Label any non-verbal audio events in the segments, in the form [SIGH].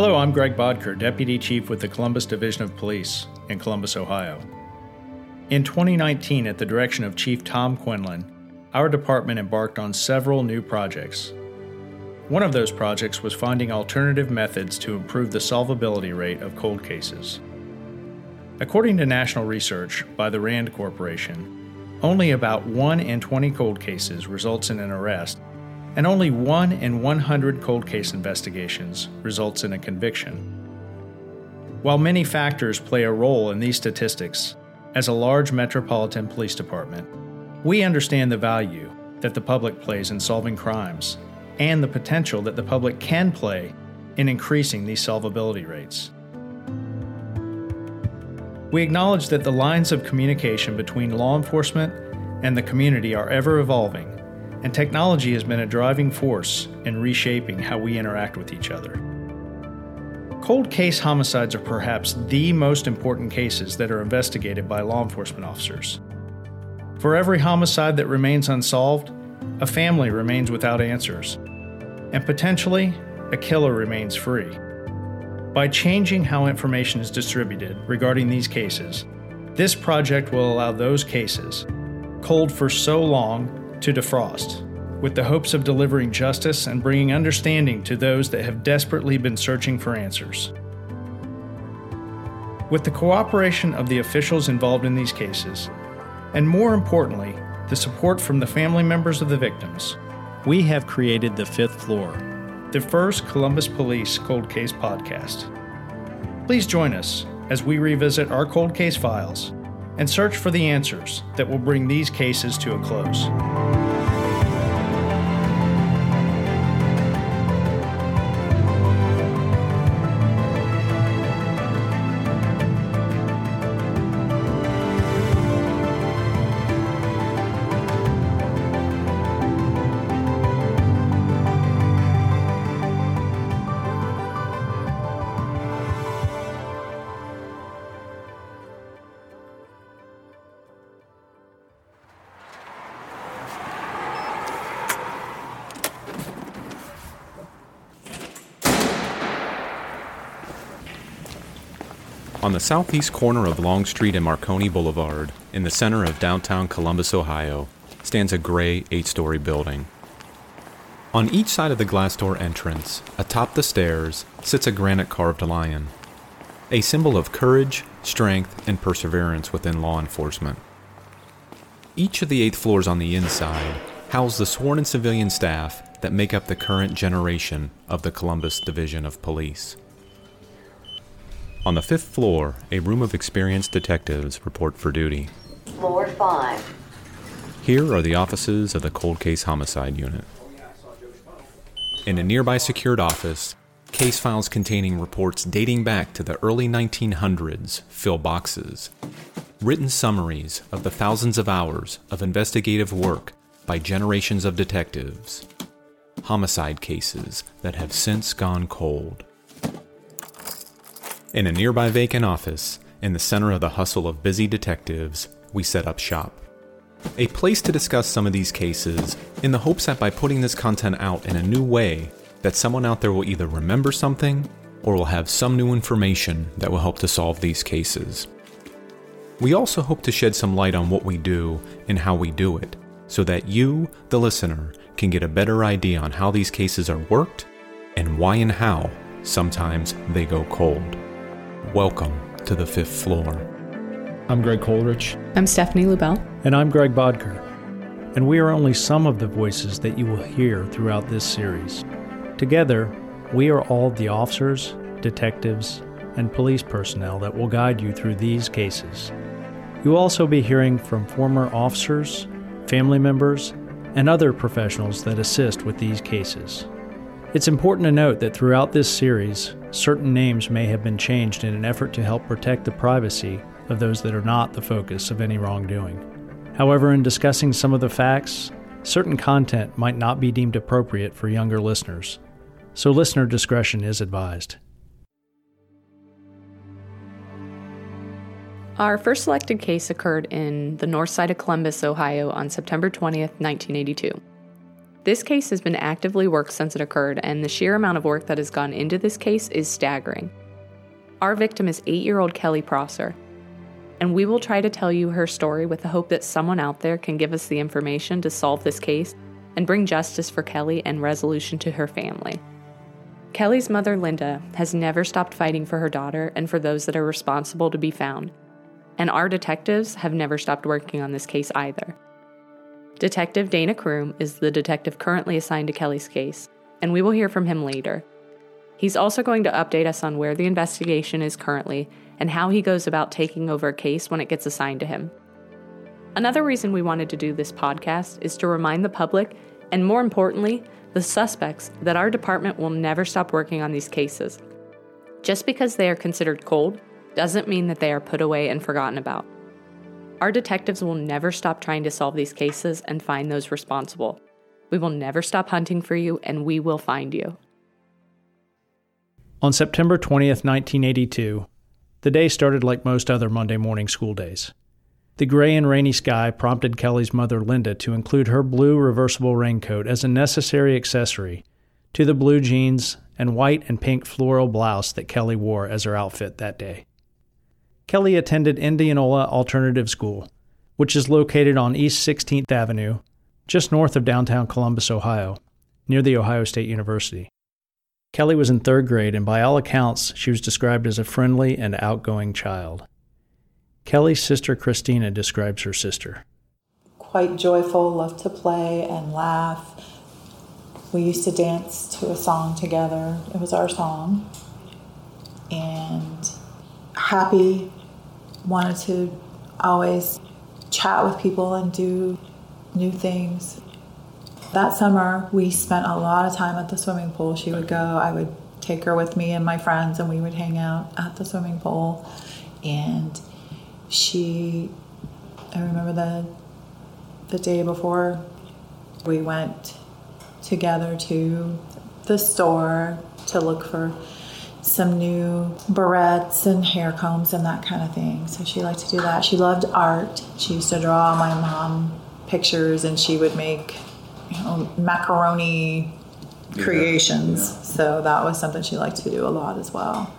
Hello, I'm Greg Bodker, Deputy Chief with the Columbus Division of Police in Columbus, Ohio. In 2019, at the direction of Chief Tom Quinlan, our department embarked on several new projects. One of those projects was finding alternative methods to improve the solvability rate of cold cases. According to national research by the RAND Corporation, only about 1 in 20 cold cases results in an arrest, and only 1 in 100 cold case investigations results in a conviction. While many factors play a role in these statistics, as a large metropolitan police department, we understand the value that the public plays in solving crimes and the potential that the public can play in increasing these solvability rates. We acknowledge that the lines of communication between law enforcement and the community are ever evolving, and technology has been a driving force in reshaping how we interact with each other. Cold case homicides are perhaps the most important cases that are investigated by law enforcement officers. For every homicide that remains unsolved, a family remains without answers, and potentially, a killer remains free. By changing how information is distributed regarding these cases, this project will allow those cases, cold for so long, to defrost, with the hopes of delivering justice and bringing understanding to those that have desperately been searching for answers. With the cooperation of the officials involved in these cases, and more importantly, the support from the family members of the victims, we have created The Fifth Floor, the first Columbus Police Cold Case podcast. Please join us as we revisit our cold case files and search for the answers that will bring these cases to a close. On the southeast corner of Long Street and Marconi Boulevard, in the center of downtown Columbus, Ohio, stands a gray eight story building. On each side of the glass door entrance, atop the stairs, sits a granite carved lion, a symbol of courage, strength, and perseverance within law enforcement. Each of the eight floors on the inside house the sworn and civilian staff that make up the current generation of the Columbus Division of Police. On the fifth floor, a room of experienced detectives report for duty. Floor 5. Here are the offices of the Cold Case Homicide Unit. In a nearby secured office, case files containing reports dating back to the early 1900s fill boxes. Written summaries of the thousands of hours of investigative work by generations of detectives. Homicide cases that have since gone cold. In a nearby vacant office, in the center of the hustle of busy detectives, we set up shop. A place to discuss some of these cases, in the hopes that by putting this content out in a new way, that someone out there will either remember something or will have some new information that will help to solve these cases. We also hope to shed some light on what we do and how we do it, so that you, the listener, can get a better idea on how these cases are worked and why and how sometimes they go cold. Welcome to the fifth floor. I'm Greg Coleridge. I'm Stephanie Lubell. And I'm Greg Bodker. And we are only some of the voices that you will hear throughout this series. Together, we are all the officers, detectives, and police personnel that will guide you through these cases. You will also be hearing from former officers, family members, and other professionals that assist with these cases. It's important to note that throughout this series, certain names may have been changed in an effort to help protect the privacy of those that are not the focus of any wrongdoing. However, in discussing some of the facts, certain content might not be deemed appropriate for younger listeners, so listener discretion is advised. Our first selected case occurred in the north side of Columbus, Ohio on September 20th, 1982. This case has been actively worked since it occurred, and the sheer amount of work that has gone into this case is staggering. Our victim is eight year old Kelly Prosser, and we will try to tell you her story with the hope that someone out there can give us the information to solve this case and bring justice for Kelly and resolution to her family. Kelly's mother, Linda, has never stopped fighting for her daughter and for those that are responsible to be found. And our detectives have never stopped working on this case either. Detective Dana Kroom is the detective currently assigned to Kelly's case, and we will hear from him later. He's also going to update us on where the investigation is currently and how he goes about taking over a case when it gets assigned to him. Another reason we wanted to do this podcast is to remind the public, and more importantly, the suspects, that our department will never stop working on these cases. Just because they are considered cold doesn't mean that they are put away and forgotten about. Our detectives will never stop trying to solve these cases and find those responsible. We will never stop hunting for you, and we will find you. On September 20th, 1982, the day started like most other Monday morning school days. The gray and rainy sky prompted Kelly's mother, Linda, to include her blue reversible raincoat as a necessary accessory to the blue jeans and white and pink floral blouse that Kelly wore as her outfit that day. Kelly attended Indianola Alternative School, which is located on East 16th Avenue, just north of downtown Columbus, Ohio, near the Ohio State University. Kelly was in third grade, and by all accounts, she was described as a friendly and outgoing child. Kelly's sister Christina describes her sister. Quite joyful, loved to play and laugh. We used to dance to a song together. It was our song. And happy, wanted to always chat with people and do new things. That summer, we spent a lot of time at the swimming pool. She would go, I would take her with me and my friends, and we would hang out at the swimming pool. And she, I remember the, the day before we went together to the store to look for some new barrettes and hair combs and that kind of thing. So she liked to do that. She loved art. She used to draw my mom pictures and she would make you know, macaroni creations. Yeah. So that was something she liked to do a lot as well.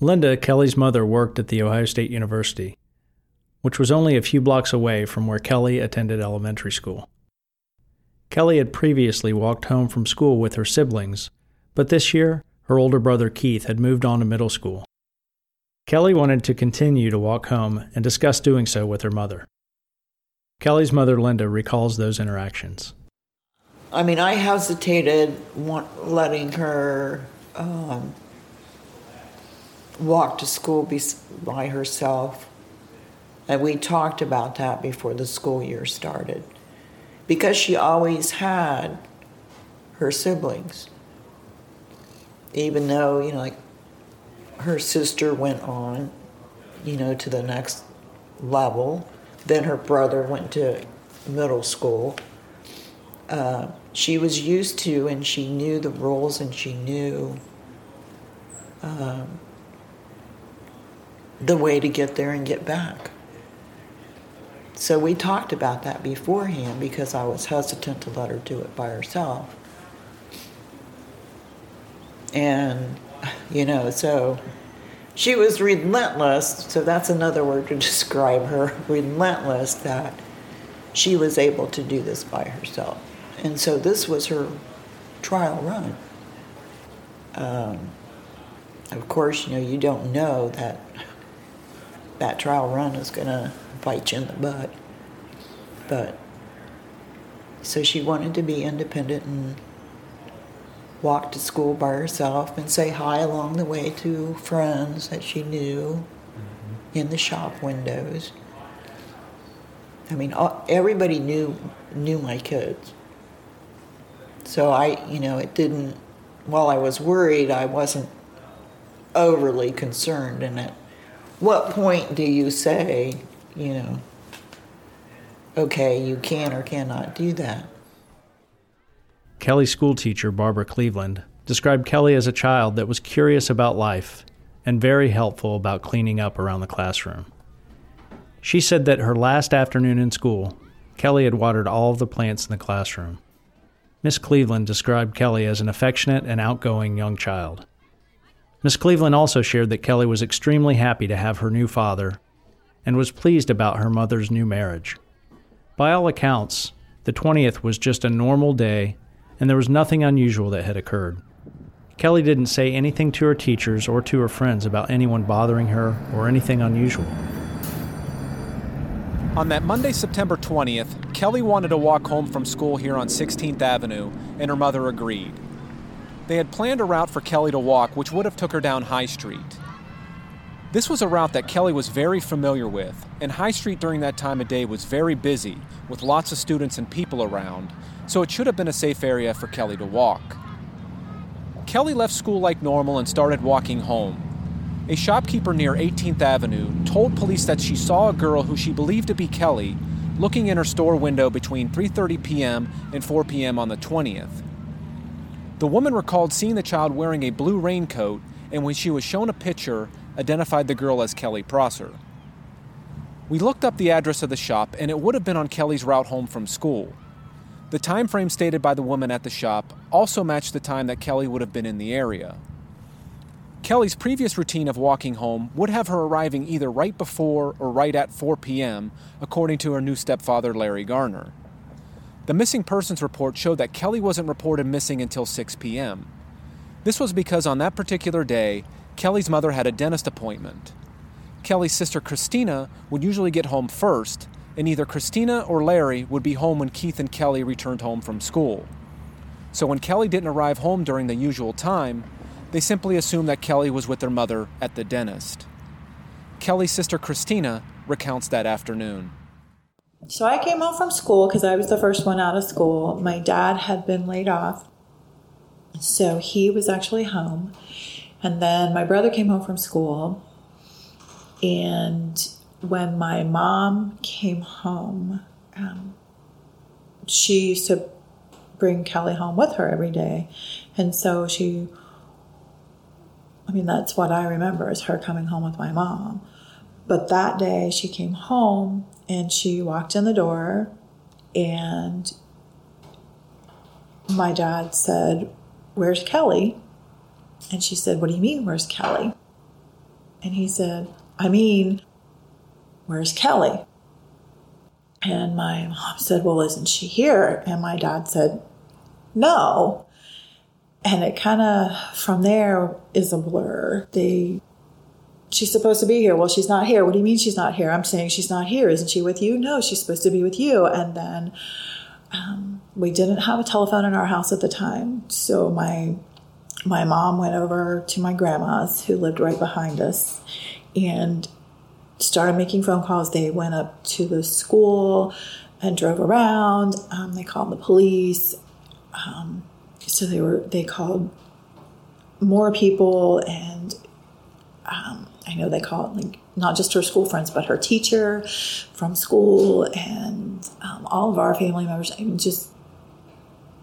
Linda, Kelly's mother, worked at The Ohio State University, which was only a few blocks away from where Kelly attended elementary school. Kelly had previously walked home from school with her siblings, but this year her older brother Keith had moved on to middle school. Kelly wanted to continue to walk home and discuss doing so with her mother. Kelly's mother, Linda, recalls those interactions. I mean, I hesitated letting her um, walk to school by herself. And we talked about that before the school year started. Because she always had her siblings even though you know like her sister went on you know to the next level then her brother went to middle school. Uh, she was used to and she knew the rules and she knew um, the way to get there and get back. So we talked about that beforehand because i was hesitant to let her do it by herself and, you know, so she was relentless. So that's another word to [LAUGHS] describe her relentless that she was able to do this by herself. And so this was her trial run. Um, of course, you know, you don't know that that trial run is going to bite you in the butt. But so she wanted to be independent and walk to school by herself and say hi along the way to friends that she knew mm-hmm. in the shop windows. I mean, everybody knew knew my kids. So I, you know, it didn't. While I was worried, I wasn't overly concerned. And at what point do you say, you know, okay, you can or cannot do that? Kelly's schoolteacher, Barbara Cleveland, described Kelly as a child that was curious about life and very helpful about cleaning up around the classroom. She said that her last afternoon in school, Kelly had watered all of the plants in the classroom, Miss Cleveland described Kelly as an affectionate and outgoing young child. Miss Cleveland also shared that Kelly was extremely happy to have her new father and was pleased about her mother's new marriage. By all accounts, the 20th was just a normal day and there was nothing unusual that had occurred. Kelly didn't say anything to her teachers or to her friends about anyone bothering her or anything unusual. On that Monday, September 20th, Kelly wanted to walk home from school here on 16th Avenue, and her mother agreed. They had planned a route for Kelly to walk, which would have took her down High Street. This was a route that Kelly was very familiar with, and High Street during that time of day was very busy, with lots of students and people around, so it should have been a safe area for Kelly to walk. Kelly left school like normal and started walking home. A shopkeeper near 18th Avenue told police that she saw a girl who she believed to be Kelly looking in her store window between 3:30 p.m. and 4 p.m. on the 20th. The woman recalled seeing the child wearing a blue raincoat and when she was shown a picture, identified the girl as Kelly Prosser. We looked up the address of the shop and it would have been on Kelly's route home from school. The time frame stated by the woman at the shop also matched the time that Kelly would have been in the area. Kelly's previous routine of walking home would have her arriving either right before or right at 4 p.m., according to her new stepfather, Larry Garner. The missing persons report showed that Kelly wasn't reported missing until 6 p.m. This was because on that particular day, Kelly's mother had a dentist appointment. Kelly's sister Christina would usually get home first, and either Christina or Larry would be home when Keith and Kelly returned home from school. So when Kelly didn't arrive home during the usual time, they simply assumed that Kelly was with their mother at the dentist. Kelly's sister Christina recounts that afternoon. So I came home from school because I was the first one out of school. My dad had been laid off, so he was actually home. And then my brother came home from school, and when my mom came home, um, she used to bring Kelly home with her every day. And so she, I mean, that's what I remember is her coming home with my mom. But that day she came home and she walked in the door and my dad said, Where's Kelly? And she said, What do you mean, where's Kelly? And he said, I mean, Where's Kelly? And my mom said, Well, isn't she here? And my dad said, No. And it kind of, from there, is a blur. They, she's supposed to be here. Well, she's not here. What do you mean she's not here? I'm saying she's not here. Isn't she with you? No, she's supposed to be with you. And then um, we didn't have a telephone in our house at the time. So my my mom went over to my grandma's who lived right behind us and started making phone calls. They went up to the school and drove around. Um, they called the police. Um, so they were they called more people, and um, I know they called like not just her school friends, but her teacher from school and um, all of our family members. I mean, just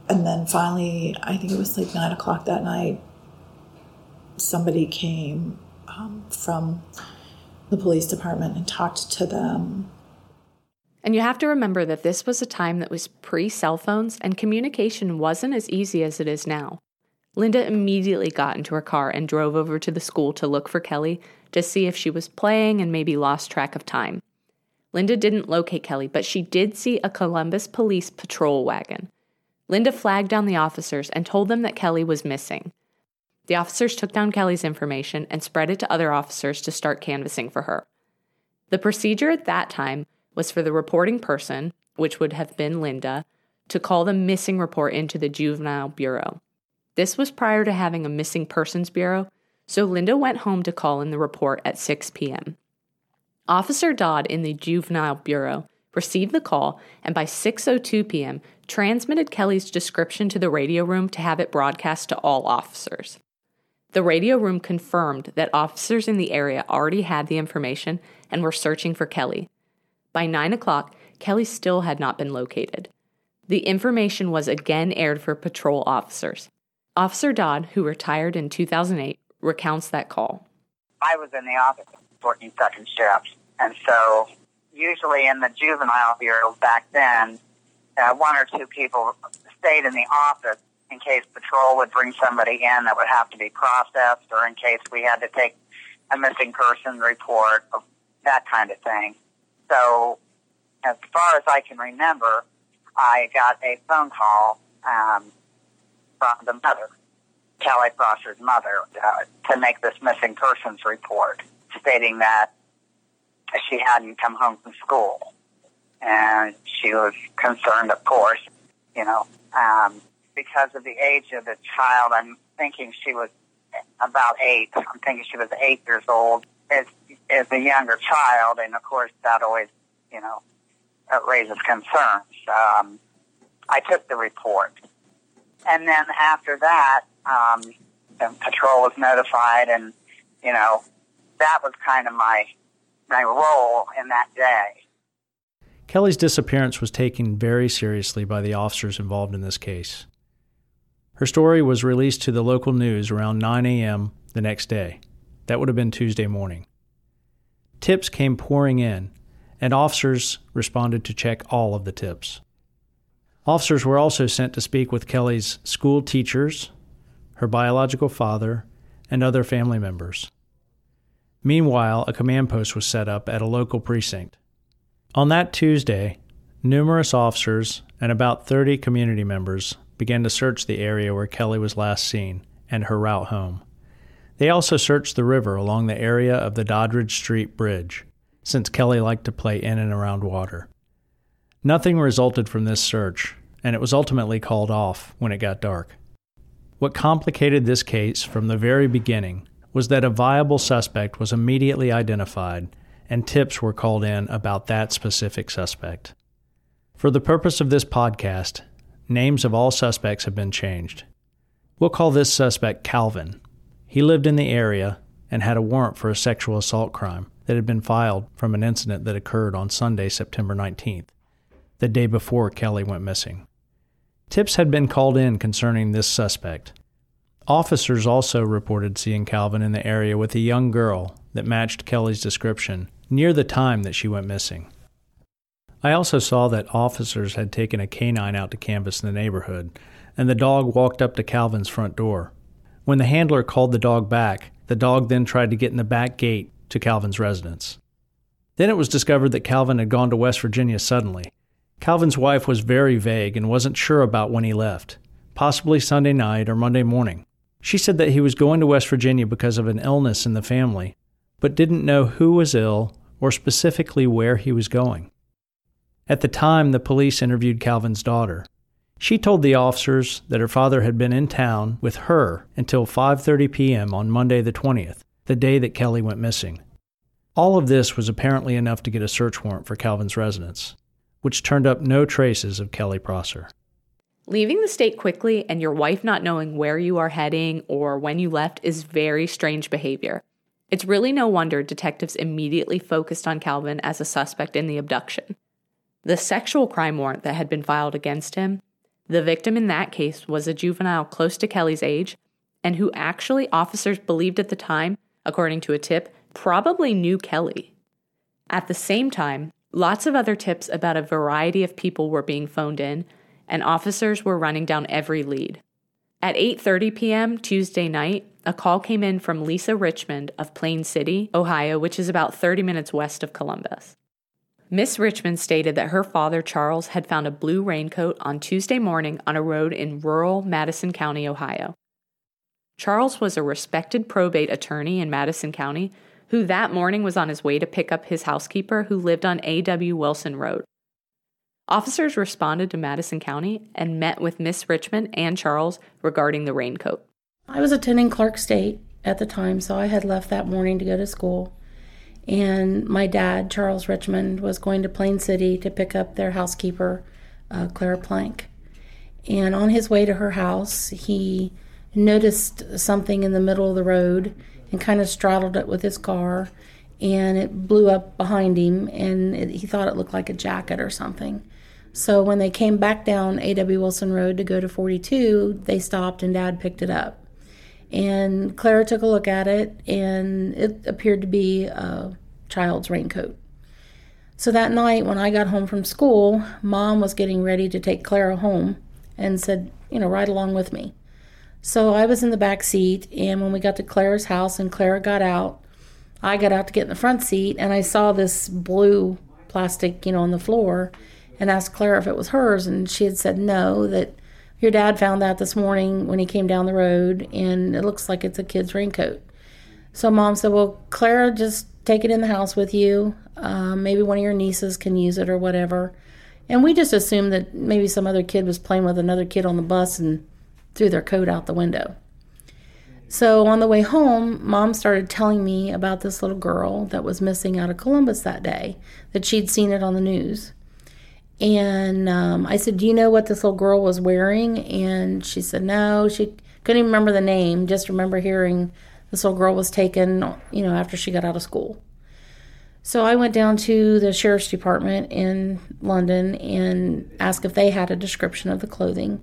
and then finally, I think it was like nine o'clock that night. Somebody came um, from the police department and talked to them. And you have to remember that this was a time that was pre cell phones and communication wasn't as easy as it is now. Linda immediately got into her car and drove over to the school to look for Kelly to see if she was playing and maybe lost track of time. Linda didn't locate Kelly, but she did see a Columbus police patrol wagon. Linda flagged down the officers and told them that Kelly was missing. The officers took down Kelly's information and spread it to other officers to start canvassing for her. The procedure at that time was for the reporting person, which would have been Linda, to call the missing report into the Juvenile Bureau. This was prior to having a missing persons bureau, so Linda went home to call in the report at 6 p.m. Officer Dodd in the Juvenile Bureau received the call and by 6:02 p.m. transmitted Kelly's description to the radio room to have it broadcast to all officers. The radio room confirmed that officers in the area already had the information and were searching for Kelly. By 9 o'clock, Kelly still had not been located. The information was again aired for patrol officers. Officer Dodd, who retired in 2008, recounts that call. I was in the office working second shift, and so usually in the juvenile bureau back then, uh, one or two people stayed in the office in case patrol would bring somebody in that would have to be processed or in case we had to take a missing person report, of that kind of thing. So as far as I can remember, I got a phone call um, from the mother, Kelly Prosser's mother, uh, to make this missing persons report, stating that she hadn't come home from school. And she was concerned, of course, you know, um, because of the age of the child. I'm thinking she was about eight. I'm thinking she was eight years old as, as a younger child. And of course, that always, you know, raises concerns. Um, I took the report. And then after that, um, the patrol was notified and, you know, that was kind of my, my role in that day. Kelly's disappearance was taken very seriously by the officers involved in this case. Her story was released to the local news around 9 a.m. the next day. That would have been Tuesday morning. Tips came pouring in, and officers responded to check all of the tips. Officers were also sent to speak with Kelly's school teachers, her biological father, and other family members. Meanwhile, a command post was set up at a local precinct. On that Tuesday, numerous officers and about 30 community members began to search the area where Kelly was last seen and her route home. They also searched the river along the area of the Doddridge Street Bridge, since Kelly liked to play in and around water. Nothing resulted from this search, and it was ultimately called off when it got dark. What complicated this case from the very beginning was that a viable suspect was immediately identified and tips were called in about that specific suspect. For the purpose of this podcast, names of all suspects have been changed. We'll call this suspect Calvin. He lived in the area and had a warrant for a sexual assault crime that had been filed from an incident that occurred on Sunday, September 19th, the day before Kelly went missing. Tips had been called in concerning this suspect. Officers also reported seeing Calvin in the area with a young girl that matched Kelly's description near the time that she went missing. I also saw that officers had taken a canine out to canvass the neighborhood, and the dog walked up to Calvin's front door. When the handler called the dog back, the dog then tried to get in the back gate to Calvin's residence. Then it was discovered that Calvin had gone to West Virginia suddenly. Calvin's wife was very vague and wasn't sure about when he left, possibly Sunday night or Monday morning. She said that he was going to West Virginia because of an illness in the family, but didn't know who was ill or specifically where he was going. At the time, the police interviewed Calvin's daughter. She told the officers that her father had been in town with her until 5:30 p.m. on Monday the 20th, the day that Kelly went missing. All of this was apparently enough to get a search warrant for Calvin's residence, which turned up no traces of Kelly Prosser. Leaving the state quickly and your wife not knowing where you are heading or when you left is very strange behavior. It's really no wonder detectives immediately focused on Calvin as a suspect in the abduction. The sexual crime warrant that had been filed against him the victim in that case was a juvenile close to Kelly's age and who actually officers believed at the time, according to a tip, probably knew Kelly. At the same time, lots of other tips about a variety of people were being phoned in, and officers were running down every lead. At 8:30 p.m. Tuesday night, a call came in from Lisa Richmond of Plain City, Ohio, which is about 30 minutes west of Columbus. Miss Richmond stated that her father, Charles, had found a blue raincoat on Tuesday morning on a road in rural Madison County, Ohio. Charles was a respected probate attorney in Madison County who that morning was on his way to pick up his housekeeper who lived on A.W. Wilson Road. Officers responded to Madison County and met with Miss Richmond and Charles regarding the raincoat. I was attending Clark State at the time, so I had left that morning to go to school and my dad, Charles Richmond, was going to Plain City to pick up their housekeeper, uh, Clara Plank. And on his way to her house, he noticed something in the middle of the road and kind of straddled it with his car, and it blew up behind him, and it, he thought it looked like a jacket or something. So when they came back down A.W. Wilson Road to go to 42, they stopped and Dad picked it up. And Clara took a look at it, and it appeared to be a child's raincoat. So that night, when I got home from school, Mom was getting ready to take Clara home and said, you know, ride along with me. So I was in the back seat, and when we got to Clara's house and Clara got out, I got out to get in the front seat, and I saw this blue plastic, you know, on the floor, and asked Clara if it was hers, and she had said no, that your dad found that this morning when he came down the road, and it looks like it's a kid's raincoat. So mom said, well, Clara, just take it in the house with you. Um, maybe one of your nieces can use it or whatever. And we just assumed that maybe some other kid was playing with another kid on the bus and threw their coat out the window. So on the way home, mom started telling me about this little girl that was missing out of Columbus that day, that she'd seen it on the news. And um, I said, Do you know what this little girl was wearing? And she said, No, she couldn't even remember the name, just remember hearing this little girl was taken, you know, after she got out of school. So I went down to the sheriff's department in London and asked if they had a description of the clothing.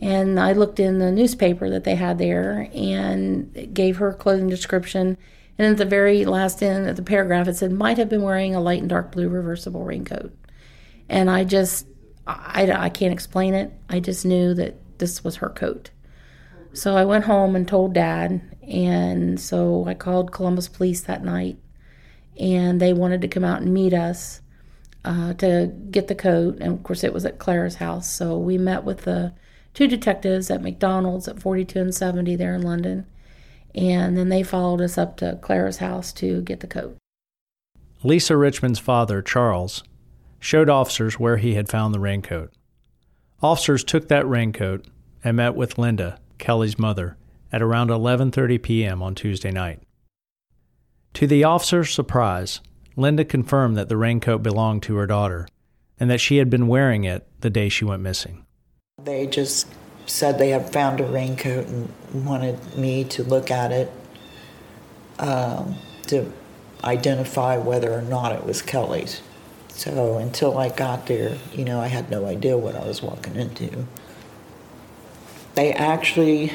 And I looked in the newspaper that they had there and gave her clothing description. And at the very last end of the paragraph, it said, might have been wearing a light and dark blue reversible raincoat. And I just, I, I can't explain it. I just knew that this was her coat. So I went home and told dad. And so I called Columbus Police that night and they wanted to come out and meet us uh, to get the coat. And of course, it was at Clara's house. So we met with the two detectives at McDonald's at 42 and 70 there in London. And then they followed us up to Clara's house to get the coat. Lisa Richmond's father, Charles, showed officers where he had found the raincoat. Officers took that raincoat and met with Linda, Kelly's mother, at around 11:30 p.m. on Tuesday night. To the officer's surprise, Linda confirmed that the raincoat belonged to her daughter and that she had been wearing it the day she went missing. They just said they had found a raincoat and wanted me to look at it um, to identify whether or not it was Kelly's. So until I got there, you know, I had no idea what I was walking into. They actually,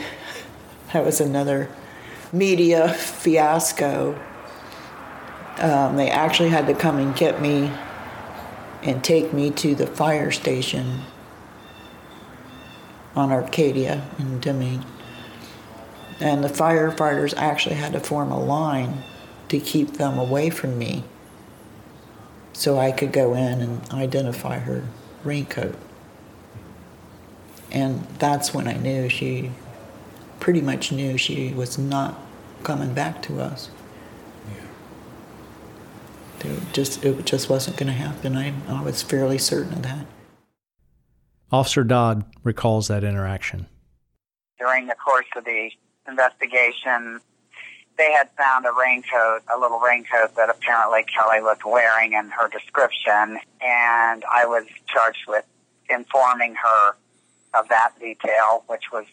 that was another media fiasco um, they actually had to come and get me and take me to the fire station on Arcadia in Deming. And the firefighters actually had to form a line to keep them away from me so I could go in and identify her raincoat. And that's when I knew she pretty much knew she was not coming back to us. Yeah. It just it just wasn't going to happen. I, I was fairly certain of that. Officer Dodd recalls that interaction. During the course of the investigation, they had found a raincoat, a little raincoat that apparently Kelly was wearing in her description, and I was charged with informing her of that detail, which was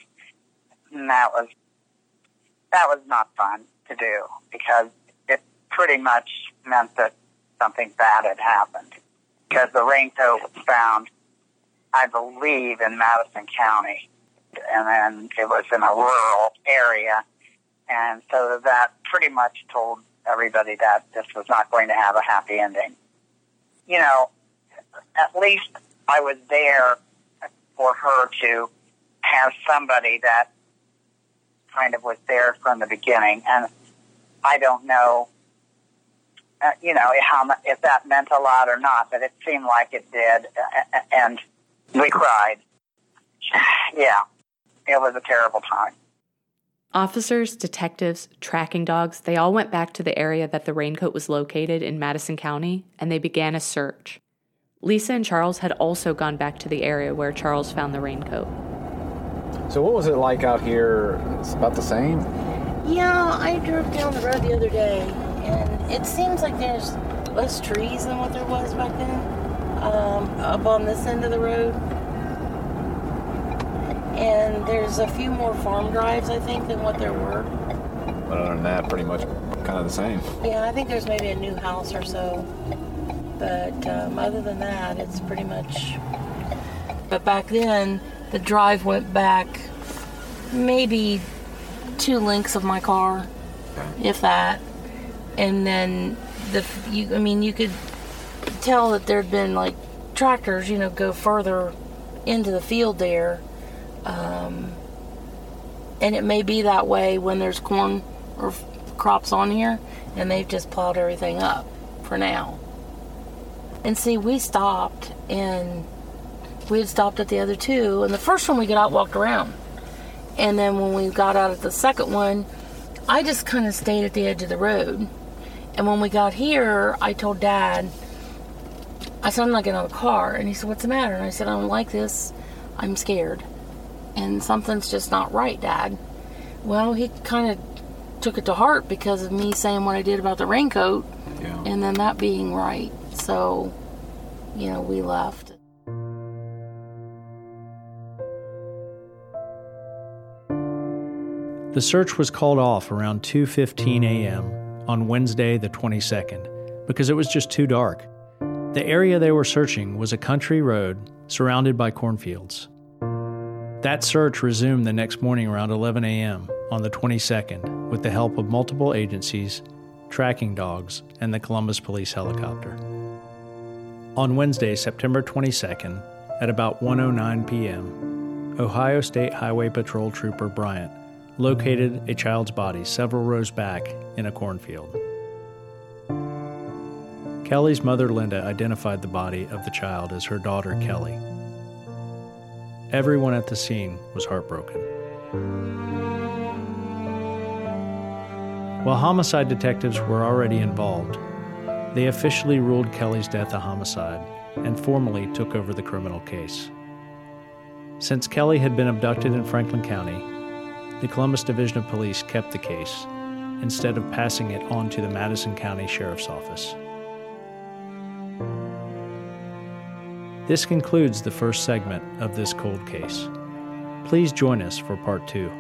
that was that was not fun to do because it pretty much meant that something bad had happened. Because the raincoat was found, I believe, in Madison County, and then it was in a rural area, and so that pretty much told everybody that this was not going to have a happy ending. You know, at least I was there for her to have somebody that kind of was there from the beginning, and I don't know uh, you know, how if that meant a lot or not, but it seemed like it did, and we cried. [SIGHS] Yeah, it was a terrible time. Officers, detectives, tracking dogs, they all went back to the area that the raincoat was located in Madison County and they began a search. Lisa and Charles had also gone back to the area where Charles found the raincoat. So, what was it like out here? It's about the same? Yeah, I drove down the road the other day and it seems like there's less trees than what there was back then um, up on this end of the road. And there's a few more farm drives, I think, than what there were. But other than that, pretty much kind of the same. Yeah, I think there's maybe a new house or so. But um, other than that, it's pretty much. But back then, the drive went back maybe two lengths of my car, if that and then the you I mean you could tell that there'd been like tractors, you know, go further into the field there, Um, and it may be that way when there's corn or f- crops on here, and they've just plowed everything up for now. And see, we stopped, and we had stopped at the other two, and the first one we got out, walked around. And then when we got out at the second one, I just kind of stayed at the edge of the road. And when we got here, I told Dad, I said, I'm not getting out of the car. And he said, What's the matter? And I said, I don't like this. I'm scared. And something's just not right, Dad. Well, he kind of took it to heart because of me saying what I did about the raincoat Yeah. and then that being right. So, you know, we left. The search was called off around 2:15 a.m. on Wednesday the 22nd because it was just too dark. The area they were searching was a country road surrounded by cornfields. That search resumed the next morning around 11 a.m. on the 22nd with the help of multiple agencies, tracking dogs, and the Columbus Police helicopter. On Wednesday, September 22nd, at about 1:09 p.m., Ohio State Highway Patrol Trooper Bryant located a child's body several rows back in a cornfield. Kelly's mother, Linda, identified the body of the child as her daughter, Kelly. Everyone at the scene was heartbroken. While homicide detectives were already involved, they officially ruled Kelly's death a homicide and formally took over the criminal case. Since Kelly had been abducted in Franklin County, the Columbus Division of Police kept the case instead of passing it on to the Madison County Sheriff's Office. This concludes the first segment of this cold case. Please join us for part two.